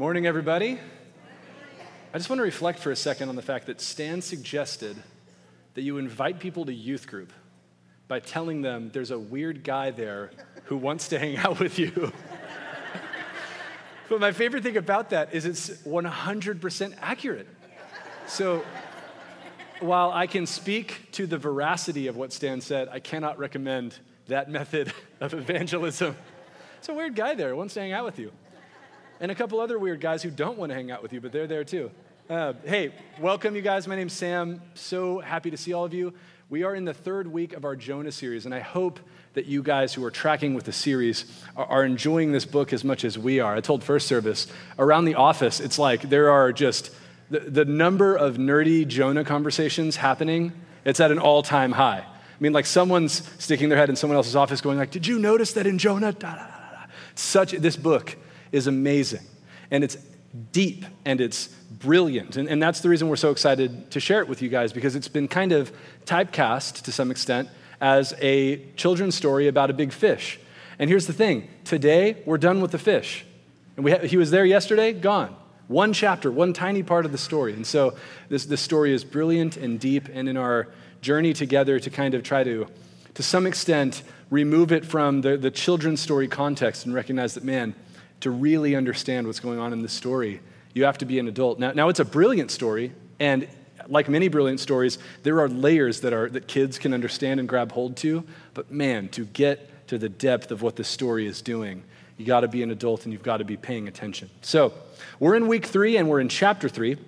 Morning, everybody. I just want to reflect for a second on the fact that Stan suggested that you invite people to youth group by telling them there's a weird guy there who wants to hang out with you. but my favorite thing about that is it's 100% accurate. So while I can speak to the veracity of what Stan said, I cannot recommend that method of evangelism. It's a weird guy there who wants to hang out with you and a couple other weird guys who don't want to hang out with you, but they're there too. Uh, hey, welcome, you guys. My name's Sam. So happy to see all of you. We are in the third week of our Jonah series, and I hope that you guys who are tracking with the series are, are enjoying this book as much as we are. I told First Service around the office, it's like there are just the, the number of nerdy Jonah conversations happening, it's at an all time high. I mean, like someone's sticking their head in someone else's office going like, did you notice that in Jonah? Da, da, da, Such, this book is amazing. And it's deep and it's brilliant. And, and that's the reason we're so excited to share it with you guys because it's been kind of typecast to some extent as a children's story about a big fish. And here's the thing today, we're done with the fish. And ha- he was there yesterday, gone. One chapter, one tiny part of the story. And so this, this story is brilliant and deep. And in our journey together to kind of try to, to some extent, remove it from the, the children's story context and recognize that, man, to really understand what's going on in this story, you have to be an adult. Now, now it's a brilliant story, and like many brilliant stories, there are layers that, are, that kids can understand and grab hold to. But man, to get to the depth of what the story is doing, you got to be an adult and you've got to be paying attention. So, we're in week three and we're in chapter three.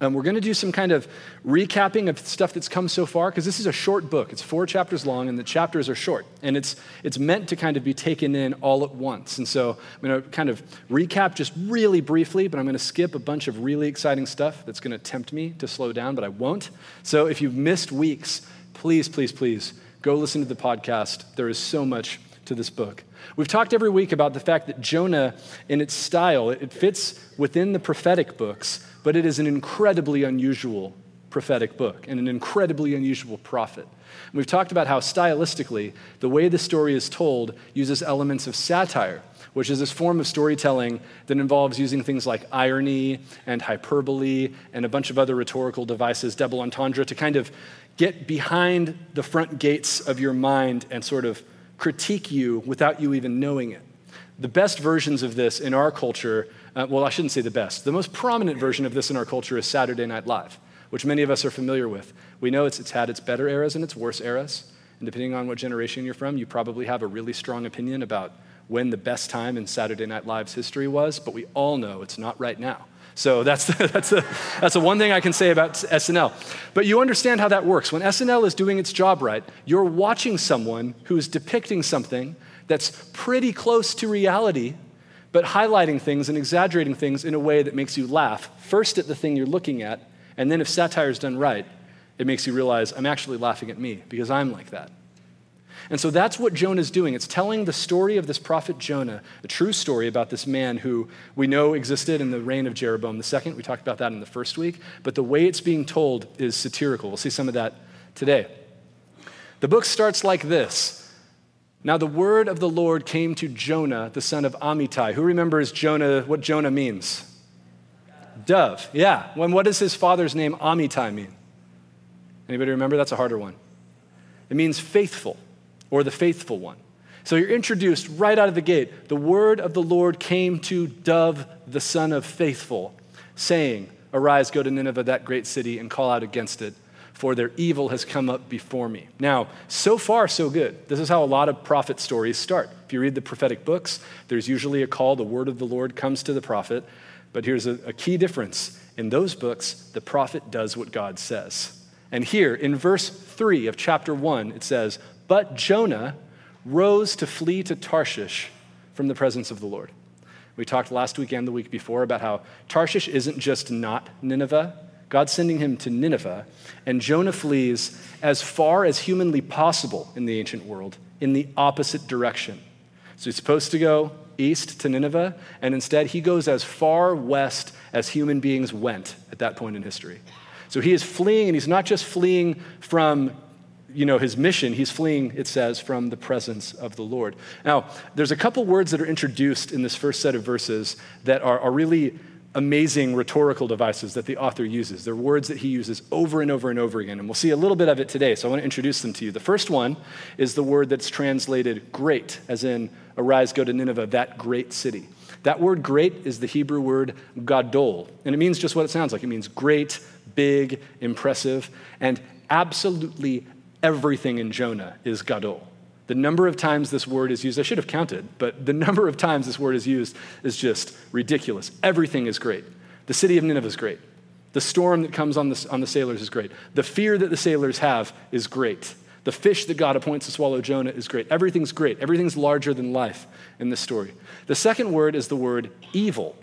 Um, we're going to do some kind of recapping of stuff that's come so far because this is a short book. It's four chapters long, and the chapters are short. And it's, it's meant to kind of be taken in all at once. And so I'm going to kind of recap just really briefly, but I'm going to skip a bunch of really exciting stuff that's going to tempt me to slow down, but I won't. So if you've missed weeks, please, please, please go listen to the podcast. There is so much to this book. We've talked every week about the fact that Jonah, in its style, it fits within the prophetic books but it is an incredibly unusual prophetic book and an incredibly unusual prophet. And we've talked about how stylistically, the way the story is told uses elements of satire, which is this form of storytelling that involves using things like irony and hyperbole and a bunch of other rhetorical devices, double entendre, to kind of get behind the front gates of your mind and sort of critique you without you even knowing it. The best versions of this in our culture uh, well, I shouldn't say the best. The most prominent version of this in our culture is Saturday Night Live, which many of us are familiar with. We know it's, it's had its better eras and its worse eras. And depending on what generation you're from, you probably have a really strong opinion about when the best time in Saturday Night Live's history was, but we all know it's not right now. So that's the, that's, the, that's the one thing I can say about SNL. But you understand how that works. When SNL is doing its job right, you're watching someone who's depicting something that's pretty close to reality but highlighting things and exaggerating things in a way that makes you laugh, first at the thing you're looking at, and then if satire is done right, it makes you realize I'm actually laughing at me because I'm like that. And so that's what Jonah's doing. It's telling the story of this prophet Jonah, a true story about this man who we know existed in the reign of Jeroboam II. We talked about that in the first week. But the way it's being told is satirical. We'll see some of that today. The book starts like this now the word of the Lord came to Jonah, the son of Amittai. Who remembers Jonah, what Jonah means? Dove. Yeah. When what does his father's name Amittai mean? Anybody remember? That's a harder one. It means faithful or the faithful one. So you're introduced right out of the gate. The word of the Lord came to Dove, the son of faithful, saying, Arise, go to Nineveh, that great city, and call out against it for their evil has come up before me. Now, so far, so good. This is how a lot of prophet stories start. If you read the prophetic books, there's usually a call, the word of the Lord comes to the prophet. But here's a, a key difference in those books, the prophet does what God says. And here in verse 3 of chapter 1, it says, But Jonah rose to flee to Tarshish from the presence of the Lord. We talked last week and the week before about how Tarshish isn't just not Nineveh, God's sending him to Nineveh, and Jonah flees as far as humanly possible in the ancient world in the opposite direction. So he's supposed to go east to Nineveh, and instead he goes as far west as human beings went at that point in history. So he is fleeing, and he's not just fleeing from you know, his mission, he's fleeing, it says, from the presence of the Lord. Now, there's a couple words that are introduced in this first set of verses that are, are really amazing rhetorical devices that the author uses. They're words that he uses over and over and over again, and we'll see a little bit of it today, so I want to introduce them to you. The first one is the word that's translated great, as in, arise, go to Nineveh, that great city. That word great is the Hebrew word gadol, and it means just what it sounds like. It means great, big, impressive, and absolutely everything in Jonah is gadol. The number of times this word is used, I should have counted, but the number of times this word is used is just ridiculous. Everything is great. The city of Nineveh is great. The storm that comes on the, on the sailors is great. The fear that the sailors have is great. The fish that God appoints to swallow Jonah is great. Everything's great. Everything's larger than life in this story. The second word is the word evil.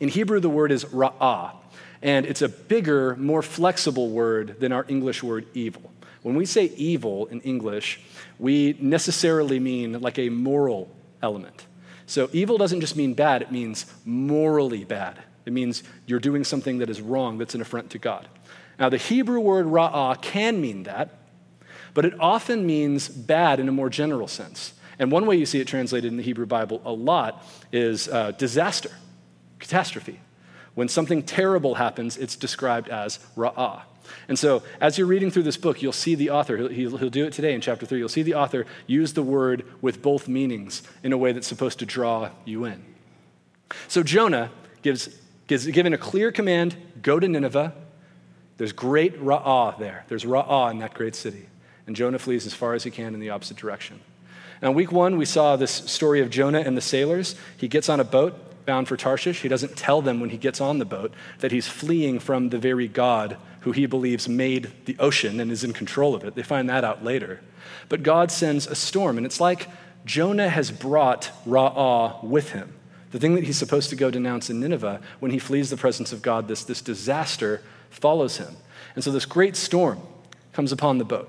In Hebrew, the word is ra'ah, and it's a bigger, more flexible word than our English word evil. When we say evil in English, we necessarily mean like a moral element. So evil doesn't just mean bad, it means morally bad. It means you're doing something that is wrong, that's an affront to God. Now, the Hebrew word ra'ah can mean that, but it often means bad in a more general sense. And one way you see it translated in the Hebrew Bible a lot is uh, disaster, catastrophe. When something terrible happens, it's described as ra'ah. And so, as you're reading through this book, you'll see the author, he'll, he'll, do it today in chapter 3, you'll see the author use the word with both meanings in a way that's supposed to draw you in. So, Jonah gives, gives given a clear command go to Nineveh. There's great ra'ah there, there's ra'ah in that great city. And Jonah flees as far as he can in the opposite direction. Now, week one, we saw this story of Jonah and the sailors. He gets on a boat bound for Tarshish. He doesn't tell them when he gets on the boat that he's fleeing from the very God who he believes made the ocean and is in control of it. They find that out later. But God sends a storm, and it's like Jonah has brought Ra'ah with him. The thing that he's supposed to go denounce in Nineveh, when he flees the presence of God, this, this disaster follows him. And so this great storm comes upon the boat.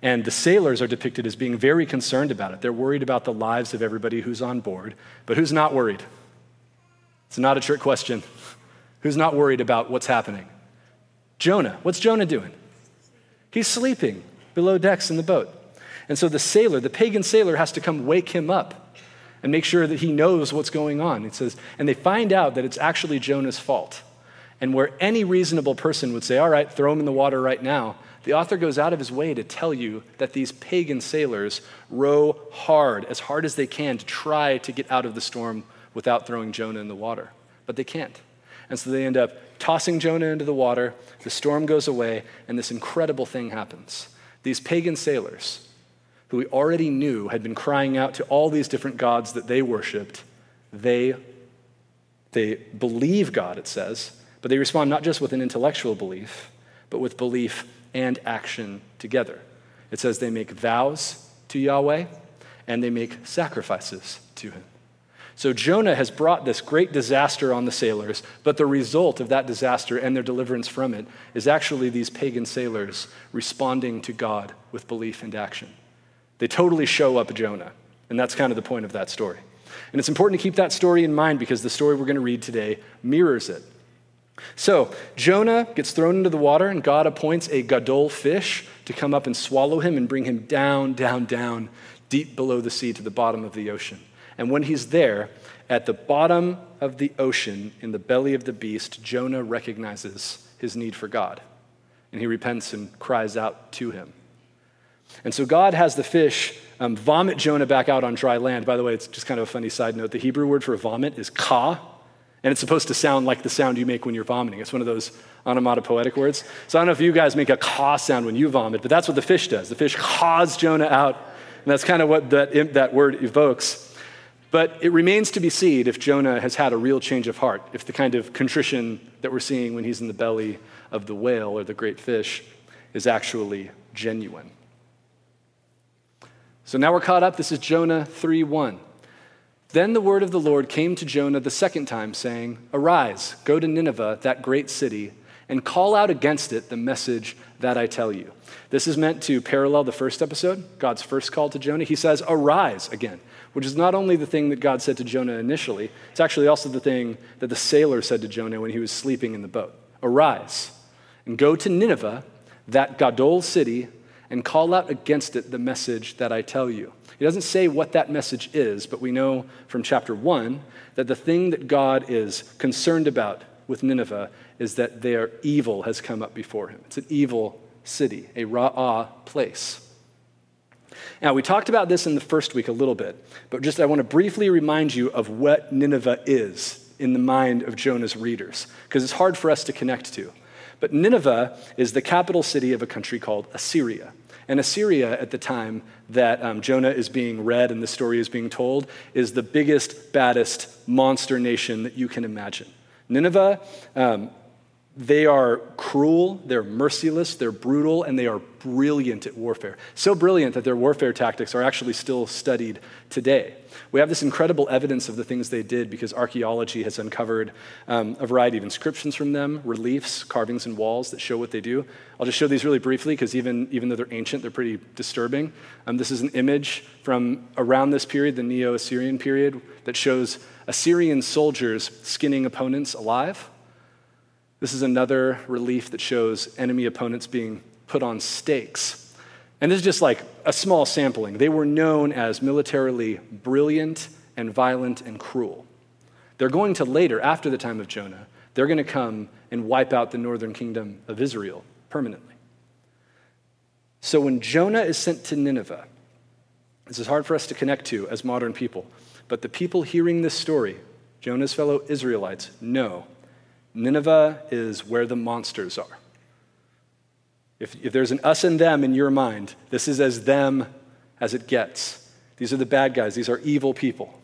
And the sailors are depicted as being very concerned about it. They're worried about the lives of everybody who's on board. But who's not worried? It's not a trick question. Who's not worried about what's happening? Jonah. What's Jonah doing? He's sleeping below decks in the boat. And so the sailor, the pagan sailor, has to come wake him up and make sure that he knows what's going on. It says, and they find out that it's actually Jonah's fault. And where any reasonable person would say, all right, throw him in the water right now, the author goes out of his way to tell you that these pagan sailors row hard, as hard as they can, to try to get out of the storm without throwing Jonah in the water. But they can't. And so they end up tossing Jonah into the water, the storm goes away, and this incredible thing happens. These pagan sailors, who we already knew had been crying out to all these different gods that they worshiped, they, they believe God, it says, but they respond not just with an intellectual belief, but with belief and action together. It says they make vows to Yahweh and they make sacrifices to him. So Jonah has brought this great disaster on the sailors, but the result of that disaster and their deliverance from it is actually these pagan sailors responding to God with belief and action. They totally show up Jonah, and that's kind of the point of that story. And it's important to keep that story in mind because the story we're going to read today mirrors it. So, Jonah gets thrown into the water, and God appoints a gadol fish to come up and swallow him and bring him down, down, down, deep below the sea to the bottom of the ocean. And when he's there, at the bottom of the ocean, in the belly of the beast, Jonah recognizes his need for God. And he repents and cries out to him. And so God has the fish um, vomit Jonah back out on dry land. By the way, it's just kind of a funny side note. The Hebrew word for vomit is ka, and it's supposed to sound like the sound you make when you're vomiting. It's one of those onomatopoetic words. So I don't know if you guys make a ka sound when you vomit, but that's what the fish does. The fish caws Jonah out, and that's kind of what that, that word evokes. But it remains to be seen if Jonah has had a real change of heart, if the kind of contrition that we're seeing when he's in the belly of the whale or the great fish is actually genuine. So now we're caught up. This is Jonah 3 1. Then the word of the Lord came to Jonah the second time, saying, Arise, go to Nineveh, that great city, and call out against it the message that I tell you. This is meant to parallel the first episode, God's first call to Jonah. He says, Arise again which is not only the thing that God said to Jonah initially, it's actually also the thing that the sailor said to Jonah when he was sleeping in the boat Arise and go to Nineveh, that Gadol city, and call out against it the message that I tell you. He doesn't say what that message is, but we know from chapter 1 that the thing that God is concerned about with Nineveh is that their evil has come up before him. It's an evil city, a ra'ah place. Now, we talked about this in the first week a little bit, but just I want to briefly remind you of what Nineveh is in the mind of Jonah's readers, because it's hard for us to connect to. But Nineveh is the capital city of a country called Assyria. And Assyria, at the time that um, Jonah is being read and the story is being told, is the biggest, baddest monster nation that you can imagine. Nineveh um, they are cruel, they're merciless, they're brutal, and they are brilliant at warfare. So brilliant that their warfare tactics are actually still studied today. We have this incredible evidence of the things they did because archaeology has uncovered um, a variety of inscriptions from them, reliefs, carvings and walls that show what they do. I'll just show these really briefly because even, even though they're ancient, they're pretty disturbing. Um, this is an image from around this period, the Neo Assyrian period, that shows Assyrian soldiers skinning opponents alive. This is another relief that shows enemy opponents being put on stakes. And this is just like a small sampling. They were known as militarily brilliant and violent and cruel. They're going to later, after the time of Jonah, they're going to come and wipe out the northern kingdom of Israel permanently. So when Jonah is sent to Nineveh, this is hard for us to connect to as modern people, but the people hearing this story, Jonah's fellow Israelites, know Nineveh is where the monsters are. If, if there's an us and them in your mind, this is as them as it gets. These are the bad guys, these are evil people.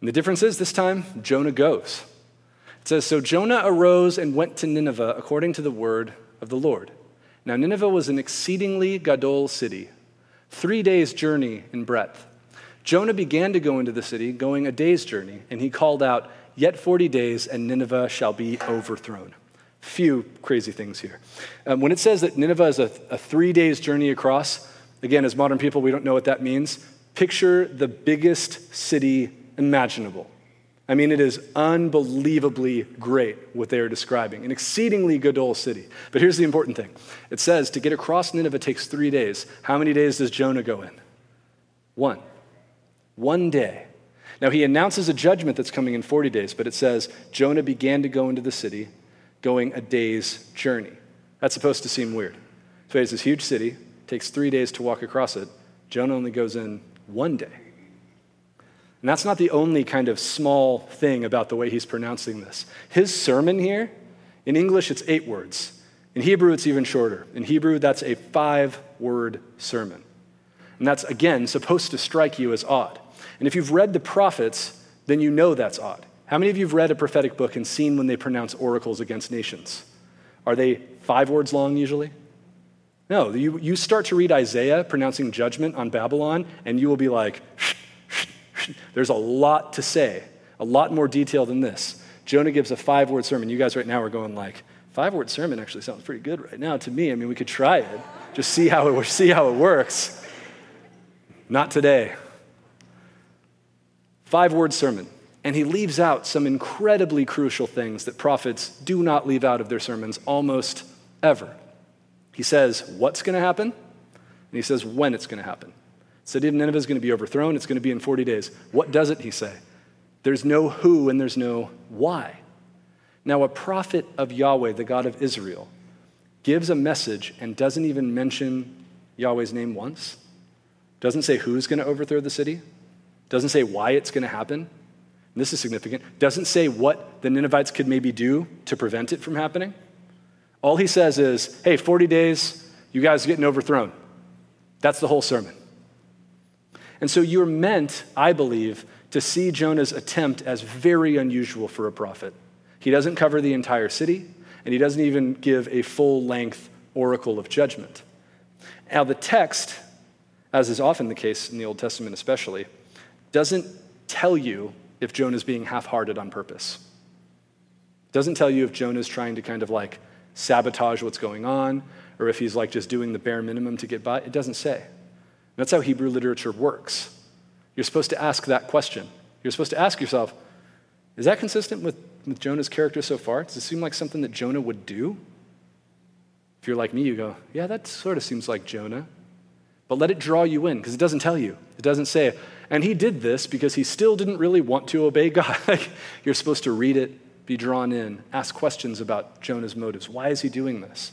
And the difference is this time, Jonah goes. It says, So Jonah arose and went to Nineveh according to the word of the Lord. Now, Nineveh was an exceedingly gadol city, three days' journey in breadth. Jonah began to go into the city, going a day's journey, and he called out, Yet 40 days, and Nineveh shall be overthrown. Few crazy things here. Um, when it says that Nineveh is a, a three days journey across, again, as modern people, we don't know what that means. Picture the biggest city imaginable. I mean, it is unbelievably great what they are describing, an exceedingly gadol city. But here's the important thing it says to get across Nineveh takes three days. How many days does Jonah go in? One. One day. Now, he announces a judgment that's coming in 40 days, but it says Jonah began to go into the city, going a day's journey. That's supposed to seem weird. So, it's this huge city, takes three days to walk across it. Jonah only goes in one day. And that's not the only kind of small thing about the way he's pronouncing this. His sermon here, in English, it's eight words. In Hebrew, it's even shorter. In Hebrew, that's a five word sermon. And that's, again, supposed to strike you as odd. And if you've read the prophets, then you know that's odd. How many of you have read a prophetic book and seen when they pronounce oracles against nations? Are they five words long usually? No, you, you start to read Isaiah pronouncing judgment on Babylon, and you will be like, there's a lot to say, a lot more detail than this. Jonah gives a five word sermon. You guys right now are going like, five word sermon actually sounds pretty good right now to me. I mean, we could try it, just see how it, see how it works. Not today five word sermon. And he leaves out some incredibly crucial things that prophets do not leave out of their sermons almost ever. He says what's going to happen, and he says when it's going to happen. The city of Nineveh is going to be overthrown, it's going to be in 40 days. What does it, he say? There's no who and there's no why. Now, a prophet of Yahweh, the God of Israel, gives a message and doesn't even mention Yahweh's name once, doesn't say who's going to overthrow the city, doesn't say why it's going to happen. This is significant. Doesn't say what the Ninevites could maybe do to prevent it from happening. All he says is, hey, 40 days, you guys are getting overthrown. That's the whole sermon. And so you're meant, I believe, to see Jonah's attempt as very unusual for a prophet. He doesn't cover the entire city, and he doesn't even give a full length oracle of judgment. Now, the text, as is often the case in the Old Testament especially, doesn't tell you if Jonah is being half hearted on purpose. Doesn't tell you if Jonah is trying to kind of like sabotage what's going on or if he's like just doing the bare minimum to get by. It doesn't say. That's how Hebrew literature works. You're supposed to ask that question. You're supposed to ask yourself, is that consistent with, with Jonah's character so far? Does it seem like something that Jonah would do? If you're like me, you go, yeah, that sort of seems like Jonah. But let it draw you in because it doesn't tell you. It doesn't say, and he did this because he still didn't really want to obey God. You're supposed to read it, be drawn in, ask questions about Jonah's motives. Why is he doing this?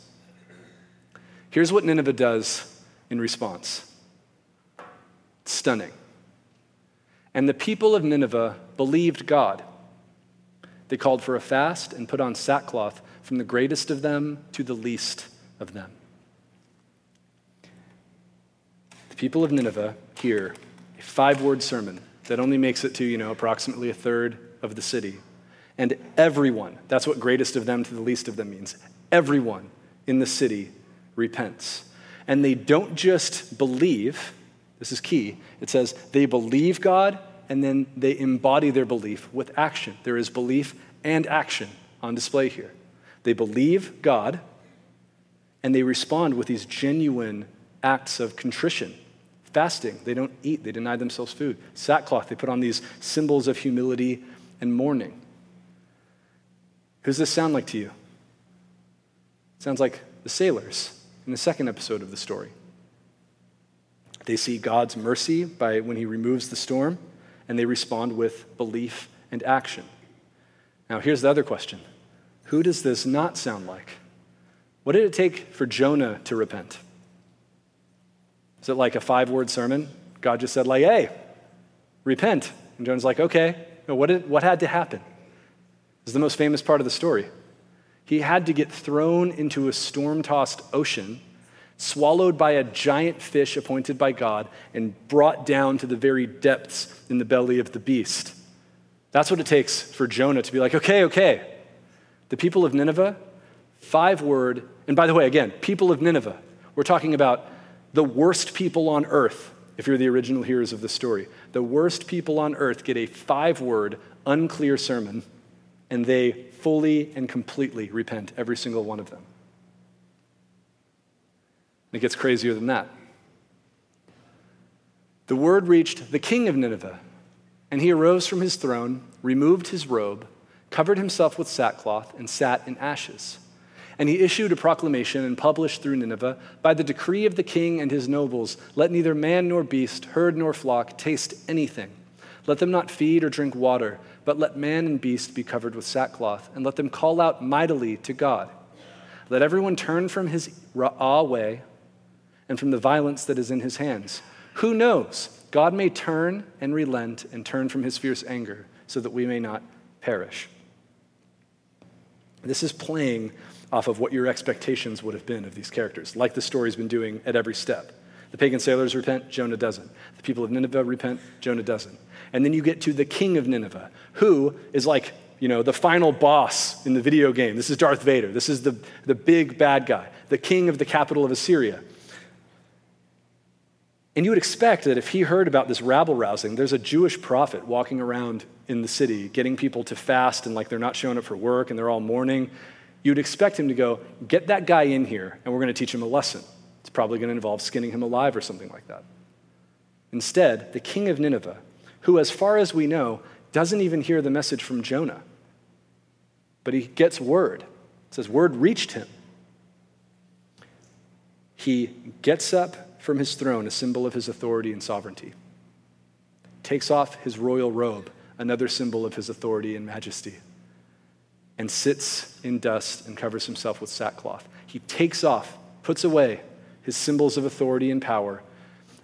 Here's what Nineveh does in response it's stunning. And the people of Nineveh believed God. They called for a fast and put on sackcloth from the greatest of them to the least of them. The people of Nineveh hear a five word sermon that only makes it to, you know, approximately a third of the city. And everyone, that's what greatest of them to the least of them means, everyone in the city repents. And they don't just believe, this is key. It says they believe God and then they embody their belief with action. There is belief and action on display here. They believe God and they respond with these genuine acts of contrition. Fasting, they don't eat, they deny themselves food. Sackcloth, they put on these symbols of humility and mourning. Who does this sound like to you? It sounds like the sailors in the second episode of the story. They see God's mercy by when he removes the storm, and they respond with belief and action. Now, here's the other question Who does this not sound like? What did it take for Jonah to repent? Is it like a five word sermon? God just said, like, hey, repent. And Jonah's like, okay. No, what, did, what had to happen? This is the most famous part of the story. He had to get thrown into a storm tossed ocean swallowed by a giant fish appointed by God, and brought down to the very depths in the belly of the beast. That's what it takes for Jonah to be like, okay, okay. The people of Nineveh, five word, and by the way, again, people of Nineveh, we're talking about the worst people on earth, if you're the original hearers of the story. The worst people on earth get a five word, unclear sermon, and they fully and completely repent, every single one of them. And it gets crazier than that. The word reached the king of Nineveh, and he arose from his throne, removed his robe, covered himself with sackcloth, and sat in ashes. And he issued a proclamation and published through Nineveh by the decree of the king and his nobles let neither man nor beast, herd nor flock taste anything. Let them not feed or drink water, but let man and beast be covered with sackcloth, and let them call out mightily to God. Let everyone turn from his raw ah, way and from the violence that is in his hands. Who knows? God may turn and relent and turn from his fierce anger so that we may not perish. This is playing off of what your expectations would have been of these characters, like the story's been doing at every step. The pagan sailors repent, Jonah doesn't. The people of Nineveh repent, Jonah doesn't. And then you get to the king of Nineveh, who is like, you know, the final boss in the video game. This is Darth Vader. This is the, the big bad guy, the king of the capital of Assyria. And you would expect that if he heard about this rabble rousing, there's a Jewish prophet walking around in the city getting people to fast and like they're not showing up for work and they're all mourning. You'd expect him to go, get that guy in here and we're going to teach him a lesson. It's probably going to involve skinning him alive or something like that. Instead, the king of Nineveh, who, as far as we know, doesn't even hear the message from Jonah, but he gets word. It says, word reached him. He gets up from his throne, a symbol of his authority and sovereignty. Takes off his royal robe, another symbol of his authority and majesty, and sits in dust and covers himself with sackcloth. He takes off, puts away his symbols of authority and power,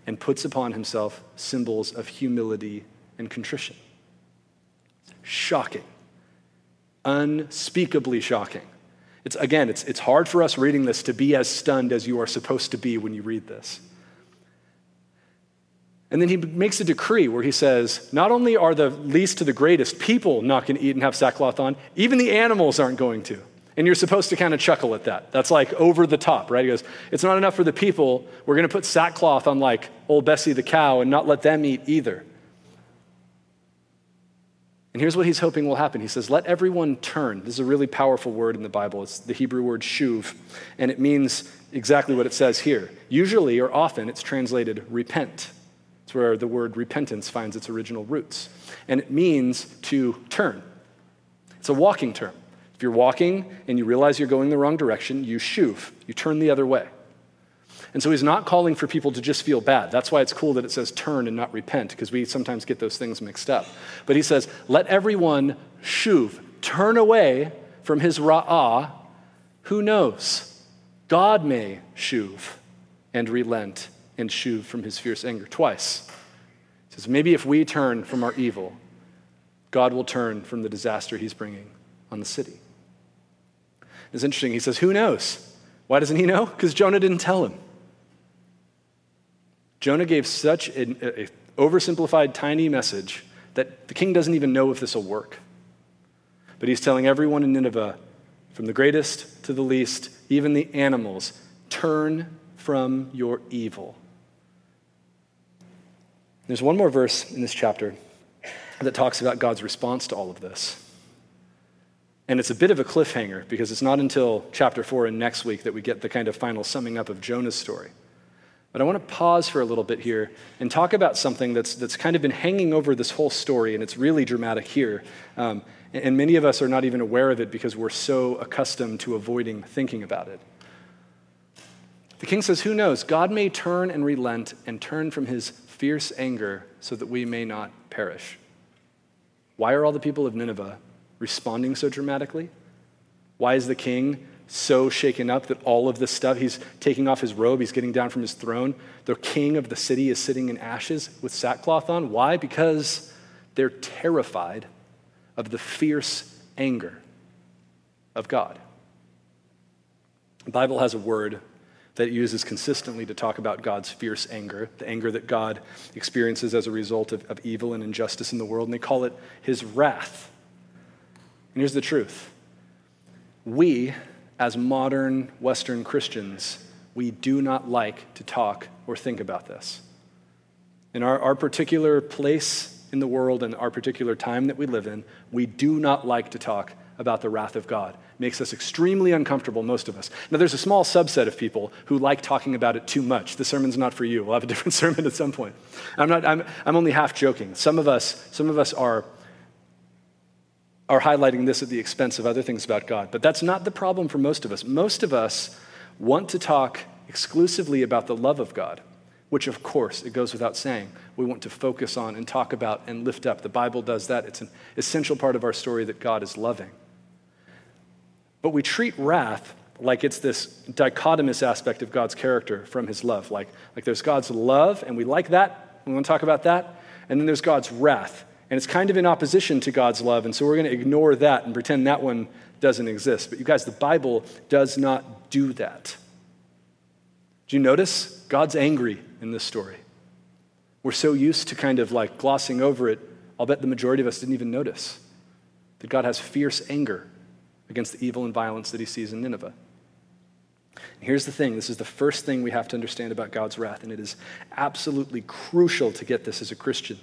and puts upon himself symbols of humility and contrition. Shocking. Unspeakably shocking. It's, again, it's, it's hard for us reading this to be as stunned as you are supposed to be when you read this. And then he makes a decree where he says, not only are the least to the greatest people not going to eat and have sackcloth on, even the animals aren't going to. And you're supposed to kind of chuckle at that. That's like over the top, right? He goes, it's not enough for the people. We're going to put sackcloth on like old Bessie the cow and not let them eat either. And here's what he's hoping will happen. He says, Let everyone turn. This is a really powerful word in the Bible. It's the Hebrew word shuv, and it means exactly what it says here. Usually or often, it's translated repent. It's where the word repentance finds its original roots. And it means to turn. It's a walking term. If you're walking and you realize you're going the wrong direction, you shuv, you turn the other way. And so he's not calling for people to just feel bad. That's why it's cool that it says turn and not repent, because we sometimes get those things mixed up. But he says, let everyone shuv, turn away from his ra'ah. Who knows? God may shuv and relent and shuv from his fierce anger. Twice. He says, maybe if we turn from our evil, God will turn from the disaster he's bringing on the city. It's interesting. He says, Who knows? Why doesn't he know? Because Jonah didn't tell him. Jonah gave such an oversimplified, tiny message that the king doesn't even know if this will work. But he's telling everyone in Nineveh, from the greatest to the least, even the animals, turn from your evil. There's one more verse in this chapter that talks about God's response to all of this. And it's a bit of a cliffhanger because it's not until chapter four and next week that we get the kind of final summing up of Jonah's story. But I want to pause for a little bit here and talk about something that's, that's kind of been hanging over this whole story, and it's really dramatic here. Um, and many of us are not even aware of it because we're so accustomed to avoiding thinking about it. The king says, Who knows? God may turn and relent and turn from his fierce anger so that we may not perish. Why are all the people of Nineveh responding so dramatically? Why is the king so shaken up that all of this stuff, he's taking off his robe, he's getting down from his throne. The king of the city is sitting in ashes with sackcloth on. Why? Because they're terrified of the fierce anger of God. The Bible has a word that it uses consistently to talk about God's fierce anger, the anger that God experiences as a result of, of evil and injustice in the world, and they call it his wrath. And here's the truth we, as modern Western Christians, we do not like to talk or think about this. In our, our particular place in the world and our particular time that we live in, we do not like to talk about the wrath of God. Makes us extremely uncomfortable, most of us. Now, there's a small subset of people who like talking about it too much. The sermon's not for you. We'll have a different sermon at some point. I'm, not, I'm, I'm only half joking. Some of us, some of us are are highlighting this at the expense of other things about God. But that's not the problem for most of us. Most of us want to talk exclusively about the love of God, which, of course, it goes without saying, we want to focus on and talk about and lift up. The Bible does that. It's an essential part of our story that God is loving. But we treat wrath like it's this dichotomous aspect of God's character from his love. Like, like there's God's love, and we like that. We want to talk about that. And then there's God's wrath, and it's kind of in opposition to God's love. And so we're going to ignore that and pretend that one doesn't exist. But you guys, the Bible does not do that. Do you notice? God's angry in this story. We're so used to kind of like glossing over it, I'll bet the majority of us didn't even notice that God has fierce anger against the evil and violence that he sees in Nineveh. here's the thing this is the first thing we have to understand about God's wrath, and it is absolutely crucial to get this as a Christian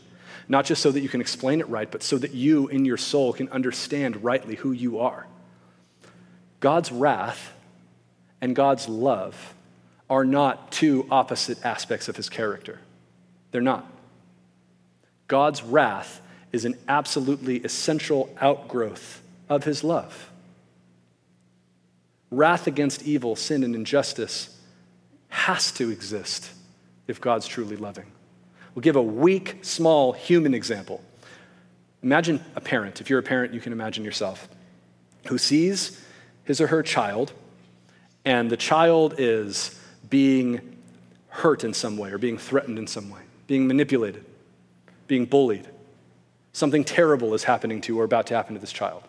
not just so that you can explain it right, but so that you in your soul can understand rightly who you are. God's wrath and God's love are not two opposite aspects of his character. They're not. God's wrath is an absolutely essential outgrowth of his love. Wrath against evil, sin, and injustice has to exist if God's truly loving. We'll give a weak, small human example. Imagine a parent. If you're a parent, you can imagine yourself, who sees his or her child, and the child is being hurt in some way, or being threatened in some way, being manipulated, being bullied. Something terrible is happening to or about to happen to this child.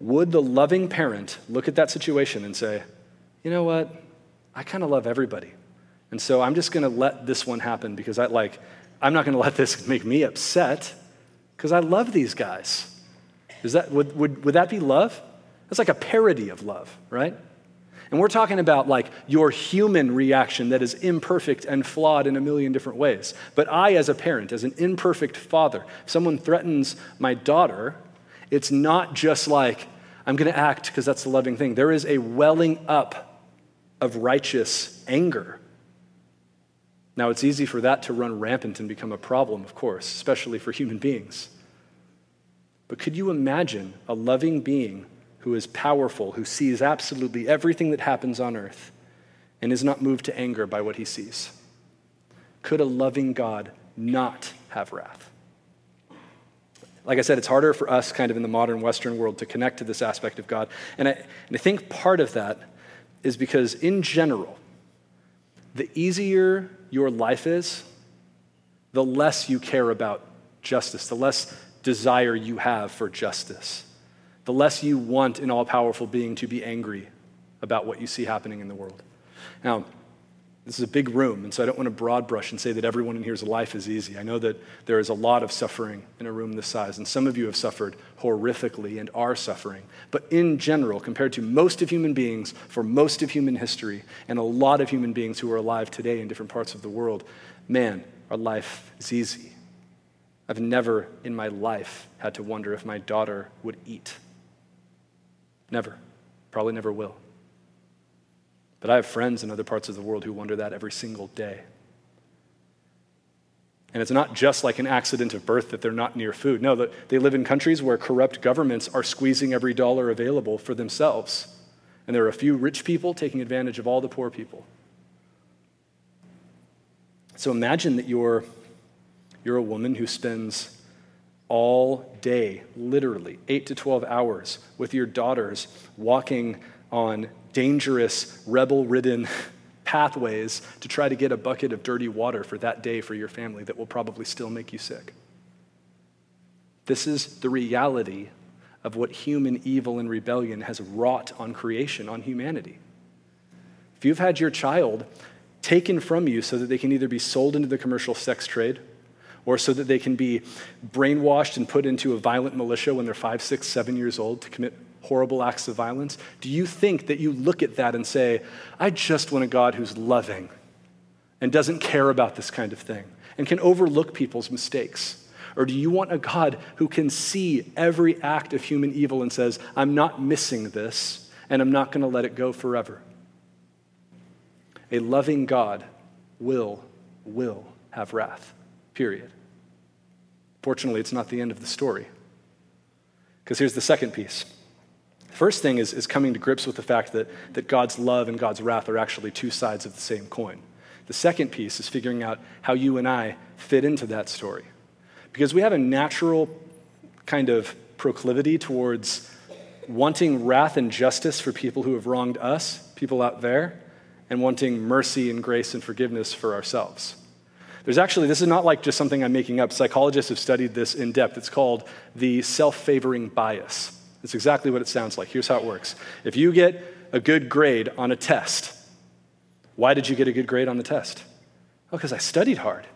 Would the loving parent look at that situation and say, you know what? I kind of love everybody. And so I'm just going to let this one happen because I like, I'm not going to let this make me upset because I love these guys. Is that, would, would, would that be love? That's like a parody of love, right? And we're talking about like your human reaction that is imperfect and flawed in a million different ways. But I, as a parent, as an imperfect father, if someone threatens my daughter, it's not just like, I'm going to act because that's the loving thing. There is a welling up of righteous anger now, it's easy for that to run rampant and become a problem, of course, especially for human beings. But could you imagine a loving being who is powerful, who sees absolutely everything that happens on earth, and is not moved to anger by what he sees? Could a loving God not have wrath? Like I said, it's harder for us, kind of in the modern Western world, to connect to this aspect of God. And I, and I think part of that is because, in general, the easier your life is, the less you care about justice, the less desire you have for justice, the less you want an all powerful being to be angry about what you see happening in the world. Now, this is a big room, and so I don't want to broad brush and say that everyone in here's life is easy. I know that there is a lot of suffering in a room this size, and some of you have suffered horrifically and are suffering. But in general, compared to most of human beings for most of human history, and a lot of human beings who are alive today in different parts of the world, man, our life is easy. I've never in my life had to wonder if my daughter would eat. Never. Probably never will. But I have friends in other parts of the world who wonder that every single day. And it's not just like an accident of birth that they're not near food. No, they live in countries where corrupt governments are squeezing every dollar available for themselves. And there are a few rich people taking advantage of all the poor people. So imagine that you're, you're a woman who spends all day, literally, 8 to 12 hours, with your daughters walking on dangerous, rebel ridden pathways to try to get a bucket of dirty water for that day for your family that will probably still make you sick. This is the reality of what human evil and rebellion has wrought on creation, on humanity. If you've had your child taken from you so that they can either be sold into the commercial sex trade or so that they can be brainwashed and put into a violent militia when they're five, six, seven years old to commit horrible acts of violence, do you think that you look at that and say, I just want a God who's loving and doesn't care about this kind of thing and can overlook people's mistakes? Or do you want a God who can see every act of human evil and says, I'm not missing this and I'm not going to let it go forever? A loving God will, will have wrath, period. Fortunately, it's not the end of the story. Because here's the second piece First thing is, is coming to grips with the fact that, that God's love and God's wrath are actually two sides of the same coin. The second piece is figuring out how you and I fit into that story. Because we have a natural kind of proclivity towards wanting wrath and justice for people who have wronged us, people out there, and wanting mercy and grace and forgiveness for ourselves. There's actually, this is not like just something I'm making up. Psychologists have studied this in depth. It's called the self favoring bias. It's exactly what it sounds like. Here's how it works if you get a good grade on a test, why did you get a good grade on the test? Oh, because I studied hard.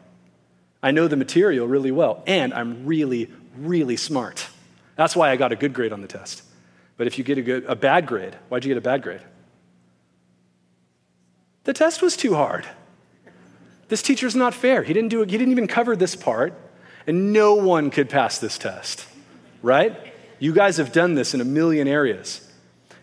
I know the material really well, and I'm really, really smart. That's why I got a good grade on the test. But if you get a, good, a bad grade, why'd you get a bad grade? The test was too hard. This teacher's not fair. He didn't do he didn't even cover this part, and no one could pass this test, right? You guys have done this in a million areas.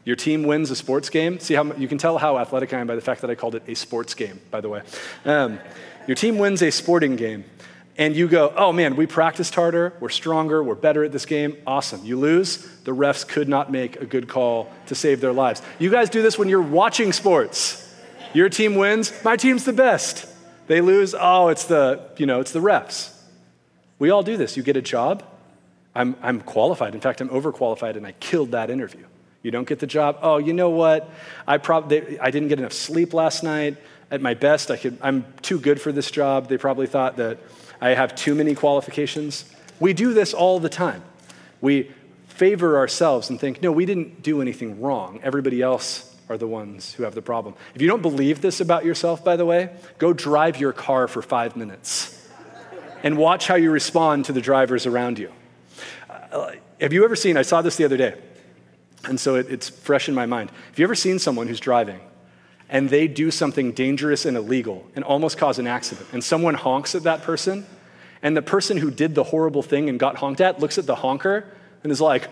Your team wins a sports game. See how you can tell how athletic I am by the fact that I called it a sports game, by the way. Um, your team wins a sporting game, and you go, oh man, we practiced harder, we're stronger, we're better at this game. Awesome. You lose, the refs could not make a good call to save their lives. You guys do this when you're watching sports. Your team wins, my team's the best. They lose, oh, it's the, you know, it's the refs. We all do this. You get a job, I'm, I'm qualified. In fact, I'm overqualified, and I killed that interview. You don't get the job. Oh, you know what? I probably I didn't get enough sleep last night. At my best, I could. I'm too good for this job. They probably thought that I have too many qualifications. We do this all the time. We favor ourselves and think, no, we didn't do anything wrong. Everybody else are the ones who have the problem. If you don't believe this about yourself, by the way, go drive your car for five minutes and watch how you respond to the drivers around you. Uh, have you ever seen, I saw this the other day, and so it, it's fresh in my mind. Have you ever seen someone who's driving and they do something dangerous and illegal and almost cause an accident, and someone honks at that person, and the person who did the horrible thing and got honked at looks at the honker and is like,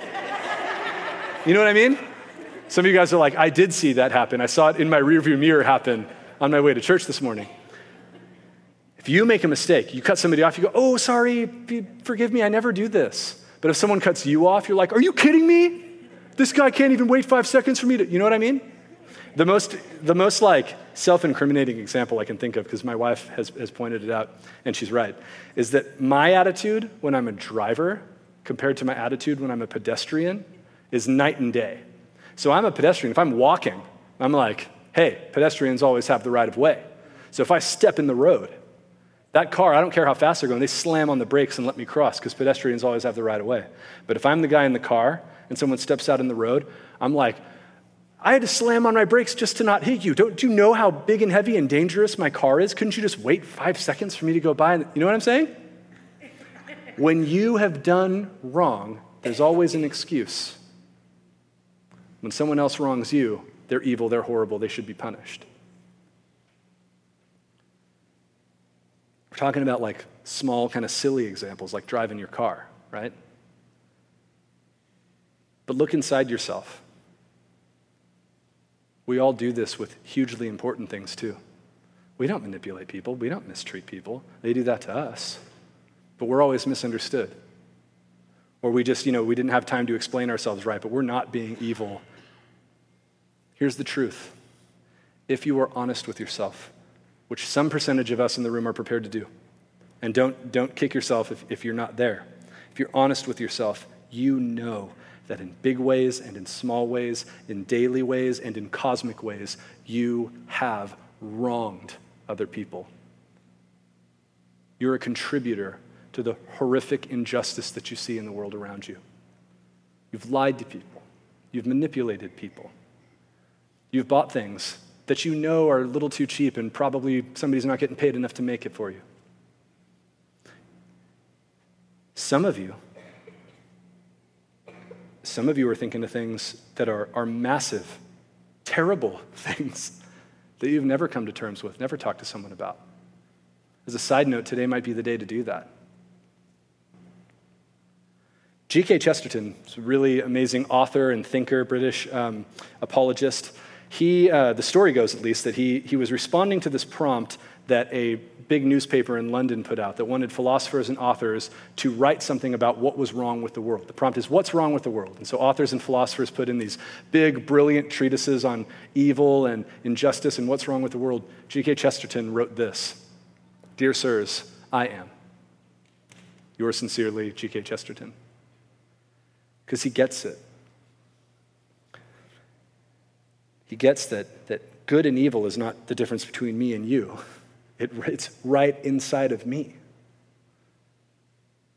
you know what I mean? Some of you guys are like, I did see that happen. I saw it in my rearview mirror happen on my way to church this morning. If you make a mistake, you cut somebody off, you go, oh, sorry, forgive me, I never do this. But if someone cuts you off, you're like, are you kidding me? This guy can't even wait five seconds for me to, you know what I mean? The most, the most like self incriminating example I can think of, because my wife has, has pointed it out, and she's right, is that my attitude when I'm a driver compared to my attitude when I'm a pedestrian is night and day. So I'm a pedestrian. If I'm walking, I'm like, hey, pedestrians always have the right of way. So if I step in the road, that car, I don't care how fast they're going, they slam on the brakes and let me cross because pedestrians always have the right of way. But if I'm the guy in the car and someone steps out in the road, I'm like, I had to slam on my brakes just to not hit you. Don't you know how big and heavy and dangerous my car is? Couldn't you just wait five seconds for me to go by? You know what I'm saying? when you have done wrong, there's always an excuse. When someone else wrongs you, they're evil, they're horrible, they should be punished. We're talking about like small, kind of silly examples, like driving your car, right? But look inside yourself. We all do this with hugely important things too. We don't manipulate people, we don't mistreat people. They do that to us. But we're always misunderstood. Or we just, you know, we didn't have time to explain ourselves right, but we're not being evil. Here's the truth if you are honest with yourself, which some percentage of us in the room are prepared to do, and don't, don't kick yourself if, if you're not there. If you're honest with yourself, you know that in big ways and in small ways, in daily ways and in cosmic ways, you have wronged other people. You're a contributor to the horrific injustice that you see in the world around you. You've lied to people, you've manipulated people, you've bought things that you know are a little too cheap and probably somebody's not getting paid enough to make it for you. Some of you some of you are thinking of things that are, are massive, terrible things that you've never come to terms with, never talked to someone about. As a side note, today might be the day to do that. G.K. Chesterton is a really amazing author and thinker, British um, apologist. He, uh, the story goes at least, that he, he was responding to this prompt that a big newspaper in London put out that wanted philosophers and authors to write something about what was wrong with the world. The prompt is, What's wrong with the world? And so authors and philosophers put in these big, brilliant treatises on evil and injustice and what's wrong with the world. G.K. Chesterton wrote this Dear sirs, I am. Yours sincerely, G.K. Chesterton. Because he gets it. He gets that, that good and evil is not the difference between me and you. It, it's right inside of me.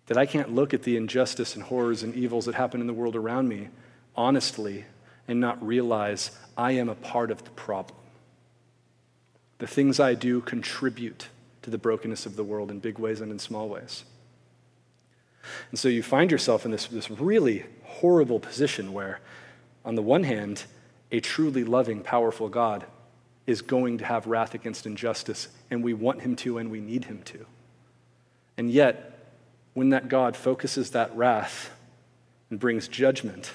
That I can't look at the injustice and horrors and evils that happen in the world around me honestly and not realize I am a part of the problem. The things I do contribute to the brokenness of the world in big ways and in small ways. And so you find yourself in this, this really horrible position where, on the one hand, a truly loving, powerful God is going to have wrath against injustice, and we want him to and we need him to. And yet, when that God focuses that wrath and brings judgment,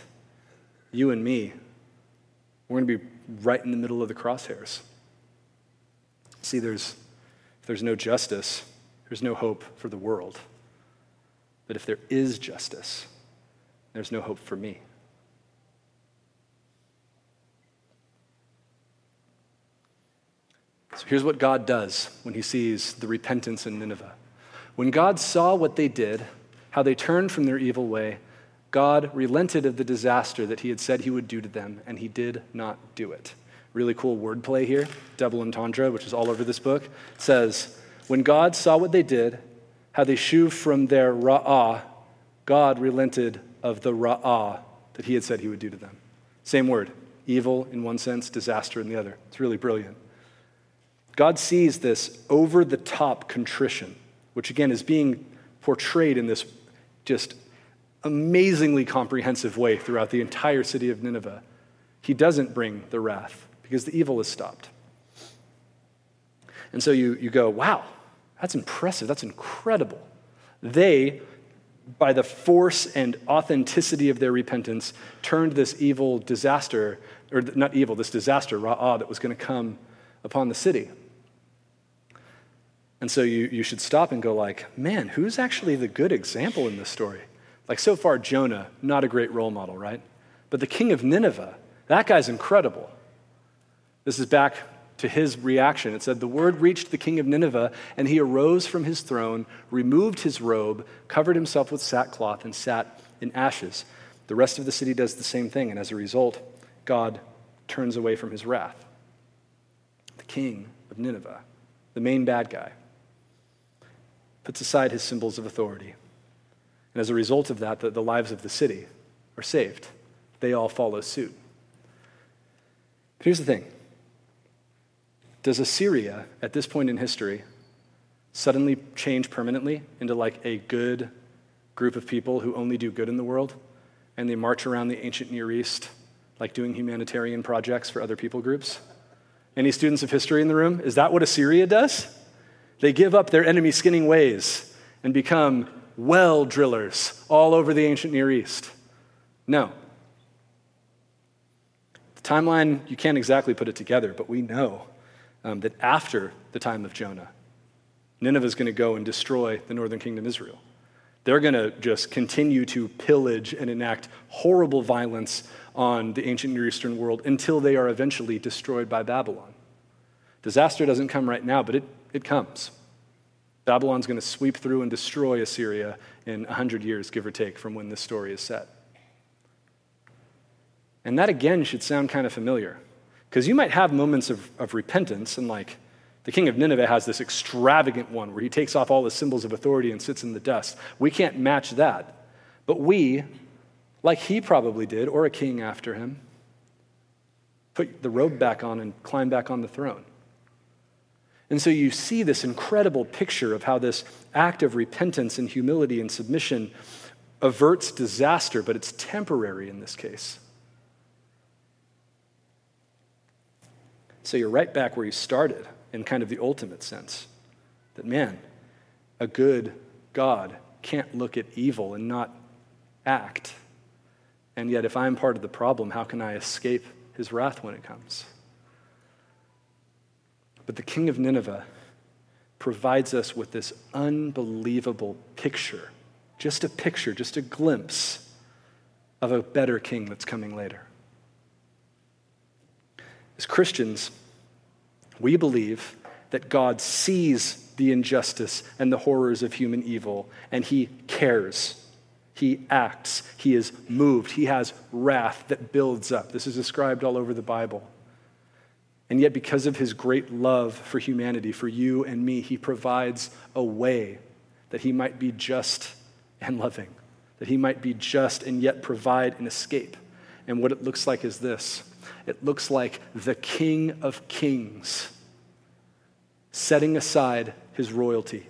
you and me, we're going to be right in the middle of the crosshairs. See, there's, if there's no justice, there's no hope for the world. But if there is justice, there's no hope for me. So here's what God does when he sees the repentance in Nineveh. When God saw what they did, how they turned from their evil way, God relented of the disaster that he had said he would do to them, and he did not do it. Really cool wordplay here, double entendre, which is all over this book. Says, When God saw what they did, how they shuved from their ra'ah, God relented of the ra'ah that he had said he would do to them. Same word, evil in one sense, disaster in the other. It's really brilliant. God sees this over the top contrition, which again is being portrayed in this just amazingly comprehensive way throughout the entire city of Nineveh. He doesn't bring the wrath because the evil is stopped. And so you, you go, wow, that's impressive. That's incredible. They, by the force and authenticity of their repentance, turned this evil disaster, or not evil, this disaster, ra'ah, that was going to come upon the city. And so you, you should stop and go like, man, who's actually the good example in this story? Like so far, Jonah, not a great role model, right? But the king of Nineveh, that guy's incredible. This is back to his reaction. It said, The word reached the king of Nineveh, and he arose from his throne, removed his robe, covered himself with sackcloth, and sat in ashes. The rest of the city does the same thing, and as a result, God turns away from his wrath. The king of Nineveh, the main bad guy, puts aside his symbols of authority. And as a result of that, the, the lives of the city are saved. They all follow suit. But here's the thing Does Assyria, at this point in history, suddenly change permanently into like a good group of people who only do good in the world? And they march around the ancient Near East, like doing humanitarian projects for other people groups? Any students of history in the room? Is that what Assyria does? They give up their enemy skinning ways and become well drillers all over the ancient Near East. No. The timeline, you can't exactly put it together, but we know um, that after the time of Jonah, Nineveh is going to go and destroy the northern kingdom Israel. They're going to just continue to pillage and enact horrible violence on the ancient Near Eastern world until they are eventually destroyed by Babylon. Disaster doesn't come right now, but it, it comes. Babylon's going to sweep through and destroy Assyria in 100 years, give or take, from when this story is set. And that again should sound kind of familiar. Because you might have moments of, of repentance, and like the king of Nineveh has this extravagant one where he takes off all the symbols of authority and sits in the dust. We can't match that. But we, like he probably did, or a king after him, put the robe back on and climb back on the throne. And so you see this incredible picture of how this act of repentance and humility and submission averts disaster, but it's temporary in this case. So you're right back where you started in kind of the ultimate sense that, man, a good God can't look at evil and not act. And yet, if I'm part of the problem, how can I escape his wrath when it comes? But the king of Nineveh provides us with this unbelievable picture just a picture, just a glimpse of a better king that's coming later. As Christians, we believe that God sees the injustice and the horrors of human evil, and he cares. He acts. He is moved. He has wrath that builds up. This is described all over the Bible. And yet, because of his great love for humanity, for you and me, he provides a way that he might be just and loving, that he might be just and yet provide an escape. And what it looks like is this it looks like the King of Kings setting aside his royalty,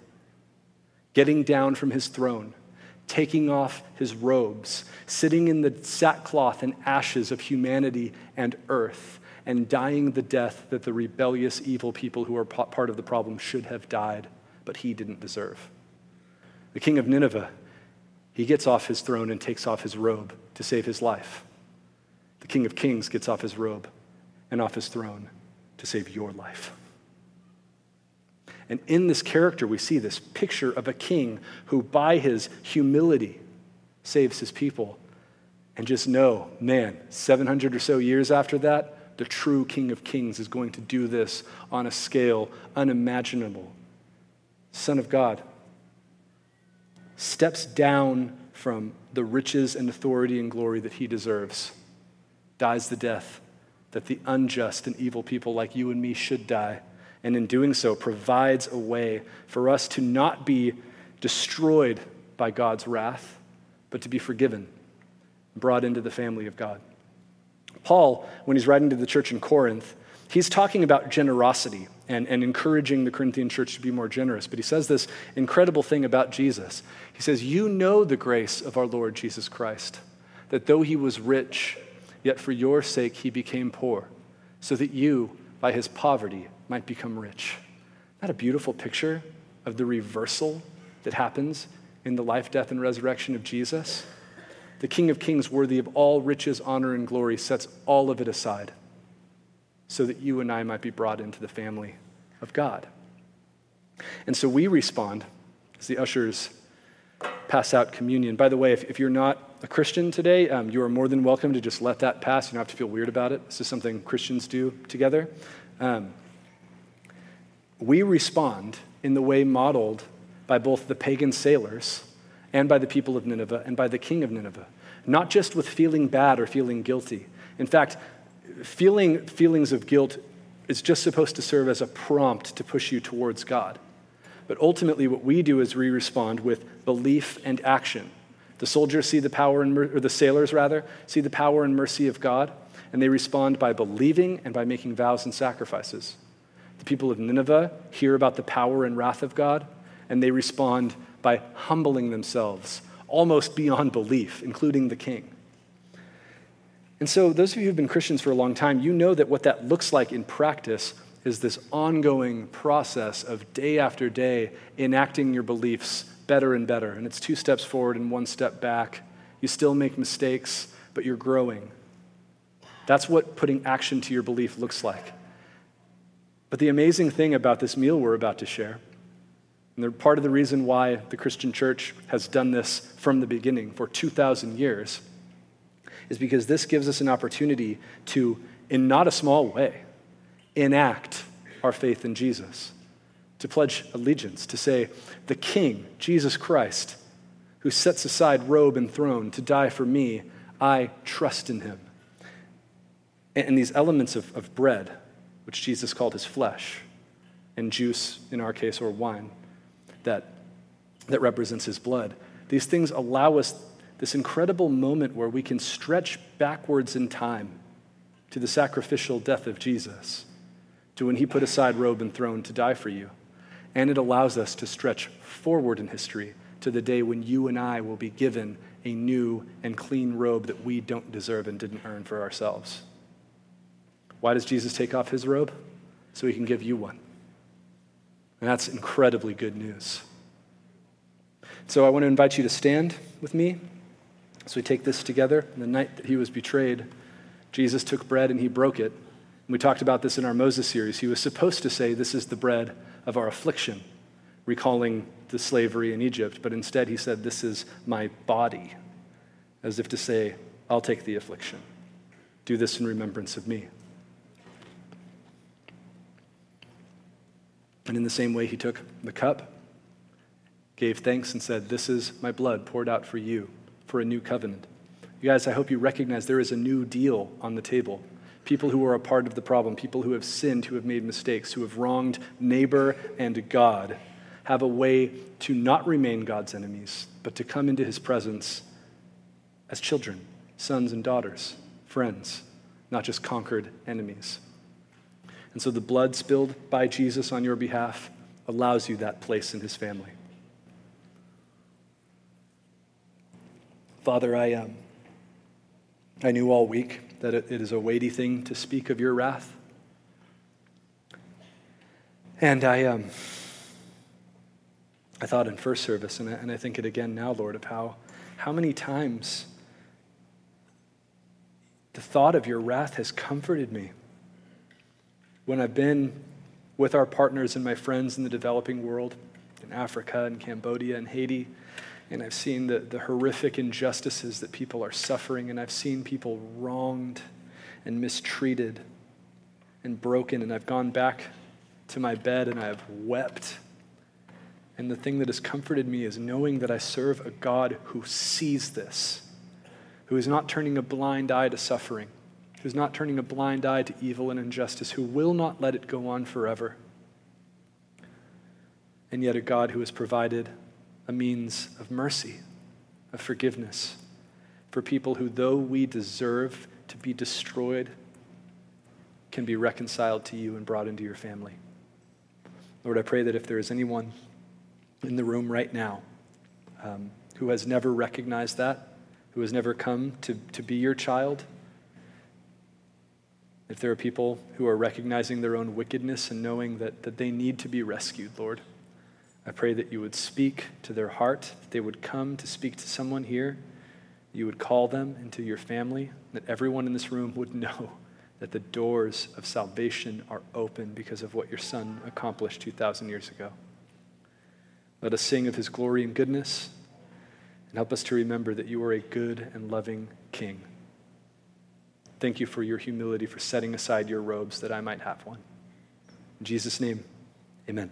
getting down from his throne, taking off his robes, sitting in the sackcloth and ashes of humanity and earth and dying the death that the rebellious, evil people who are part of the problem should have died, but he didn't deserve. The king of Nineveh, he gets off his throne and takes off his robe to save his life. The king of kings gets off his robe and off his throne to save your life. And in this character, we see this picture of a king who, by his humility, saves his people. And just know, man, 700 or so years after that, the true King of Kings is going to do this on a scale unimaginable. Son of God steps down from the riches and authority and glory that he deserves, dies the death that the unjust and evil people like you and me should die, and in doing so provides a way for us to not be destroyed by God's wrath, but to be forgiven, brought into the family of God. Paul, when he's writing to the church in Corinth, he's talking about generosity and, and encouraging the Corinthian church to be more generous. But he says this incredible thing about Jesus. He says, You know the grace of our Lord Jesus Christ, that though he was rich, yet for your sake he became poor, so that you, by his poverty, might become rich. That a beautiful picture of the reversal that happens in the life, death, and resurrection of Jesus? The King of Kings, worthy of all riches, honor, and glory, sets all of it aside so that you and I might be brought into the family of God. And so we respond as the ushers pass out communion. By the way, if, if you're not a Christian today, um, you are more than welcome to just let that pass. You don't have to feel weird about it. This is something Christians do together. Um, we respond in the way modeled by both the pagan sailors and by the people of Nineveh and by the king of Nineveh, not just with feeling bad or feeling guilty. In fact, feeling feelings of guilt is just supposed to serve as a prompt to push you towards God. But ultimately, what we do is we respond with belief and action. The soldiers see the power and or the sailors rather see the power and mercy of God, and they respond by believing and by making vows and sacrifices. The people of Nineveh hear about the power and wrath of God, and they respond by humbling themselves almost beyond belief, including the king. And so, those of you who've been Christians for a long time, you know that what that looks like in practice is this ongoing process of day after day enacting your beliefs better and better. And it's two steps forward and one step back. You still make mistakes, but you're growing. That's what putting action to your belief looks like. But the amazing thing about this meal we're about to share, and part of the reason why the Christian church has done this from the beginning for 2,000 years, is because this gives us an opportunity to, in not a small way, enact our faith in Jesus, to pledge allegiance, to say, the King, Jesus Christ, who sets aside robe and throne to die for me, I trust in him. And these elements of, of bread, which Jesus called his flesh, and juice, in our case, or wine, that, that represents his blood, these things allow us this incredible moment where we can stretch backwards in time to the sacrificial death of Jesus to when he put aside robe and throne to die for you. And it allows us to stretch forward in history to the day when you and I will be given a new and clean robe that we don't deserve and didn't earn for ourselves. Why does Jesus take off his robe? So he can give you one. And that's incredibly good news. So I want to invite you to stand with me as we take this together. The night that he was betrayed, Jesus took bread and he broke it. And We talked about this in our Moses series. He was supposed to say, This is the bread of our affliction, recalling the slavery in Egypt, but instead he said, This is my body, as if to say, I'll take the affliction. Do this in remembrance of me. And in the same way, he took the cup, gave thanks, and said, This is my blood poured out for you for a new covenant. You guys, I hope you recognize there is a new deal on the table people who are a part of the problem, people who have sinned, who have made mistakes, who have wronged neighbor and God, have a way to not remain God's enemies, but to come into his presence as children, sons and daughters, friends, not just conquered enemies. And so the blood spilled by Jesus on your behalf allows you that place in his family. Father, I, um, I knew all week that it is a weighty thing to speak of your wrath. And I, um, I thought in first service, and I, and I think it again now, Lord, of how, how many times the thought of your wrath has comforted me. When I've been with our partners and my friends in the developing world, in Africa and Cambodia and Haiti, and I've seen the, the horrific injustices that people are suffering, and I've seen people wronged and mistreated and broken, and I've gone back to my bed and I have wept. And the thing that has comforted me is knowing that I serve a God who sees this, who is not turning a blind eye to suffering, who's not turning a blind eye to evil and injustice, who will not let it go on forever. And yet, a God who has provided a means of mercy, of forgiveness for people who, though we deserve to be destroyed, can be reconciled to you and brought into your family. Lord, I pray that if there is anyone in the room right now um, who has never recognized that, who has never come to, to be your child, if there are people who are recognizing their own wickedness and knowing that, that they need to be rescued, Lord, I pray that you would speak to their heart, that they would come to speak to someone here, you would call them into your family, that everyone in this room would know that the doors of salvation are open because of what your son accomplished 2,000 years ago. Let us sing of his glory and goodness, and help us to remember that you are a good and loving King. Thank you for your humility, for setting aside your robes that I might have one. In Jesus' name, amen.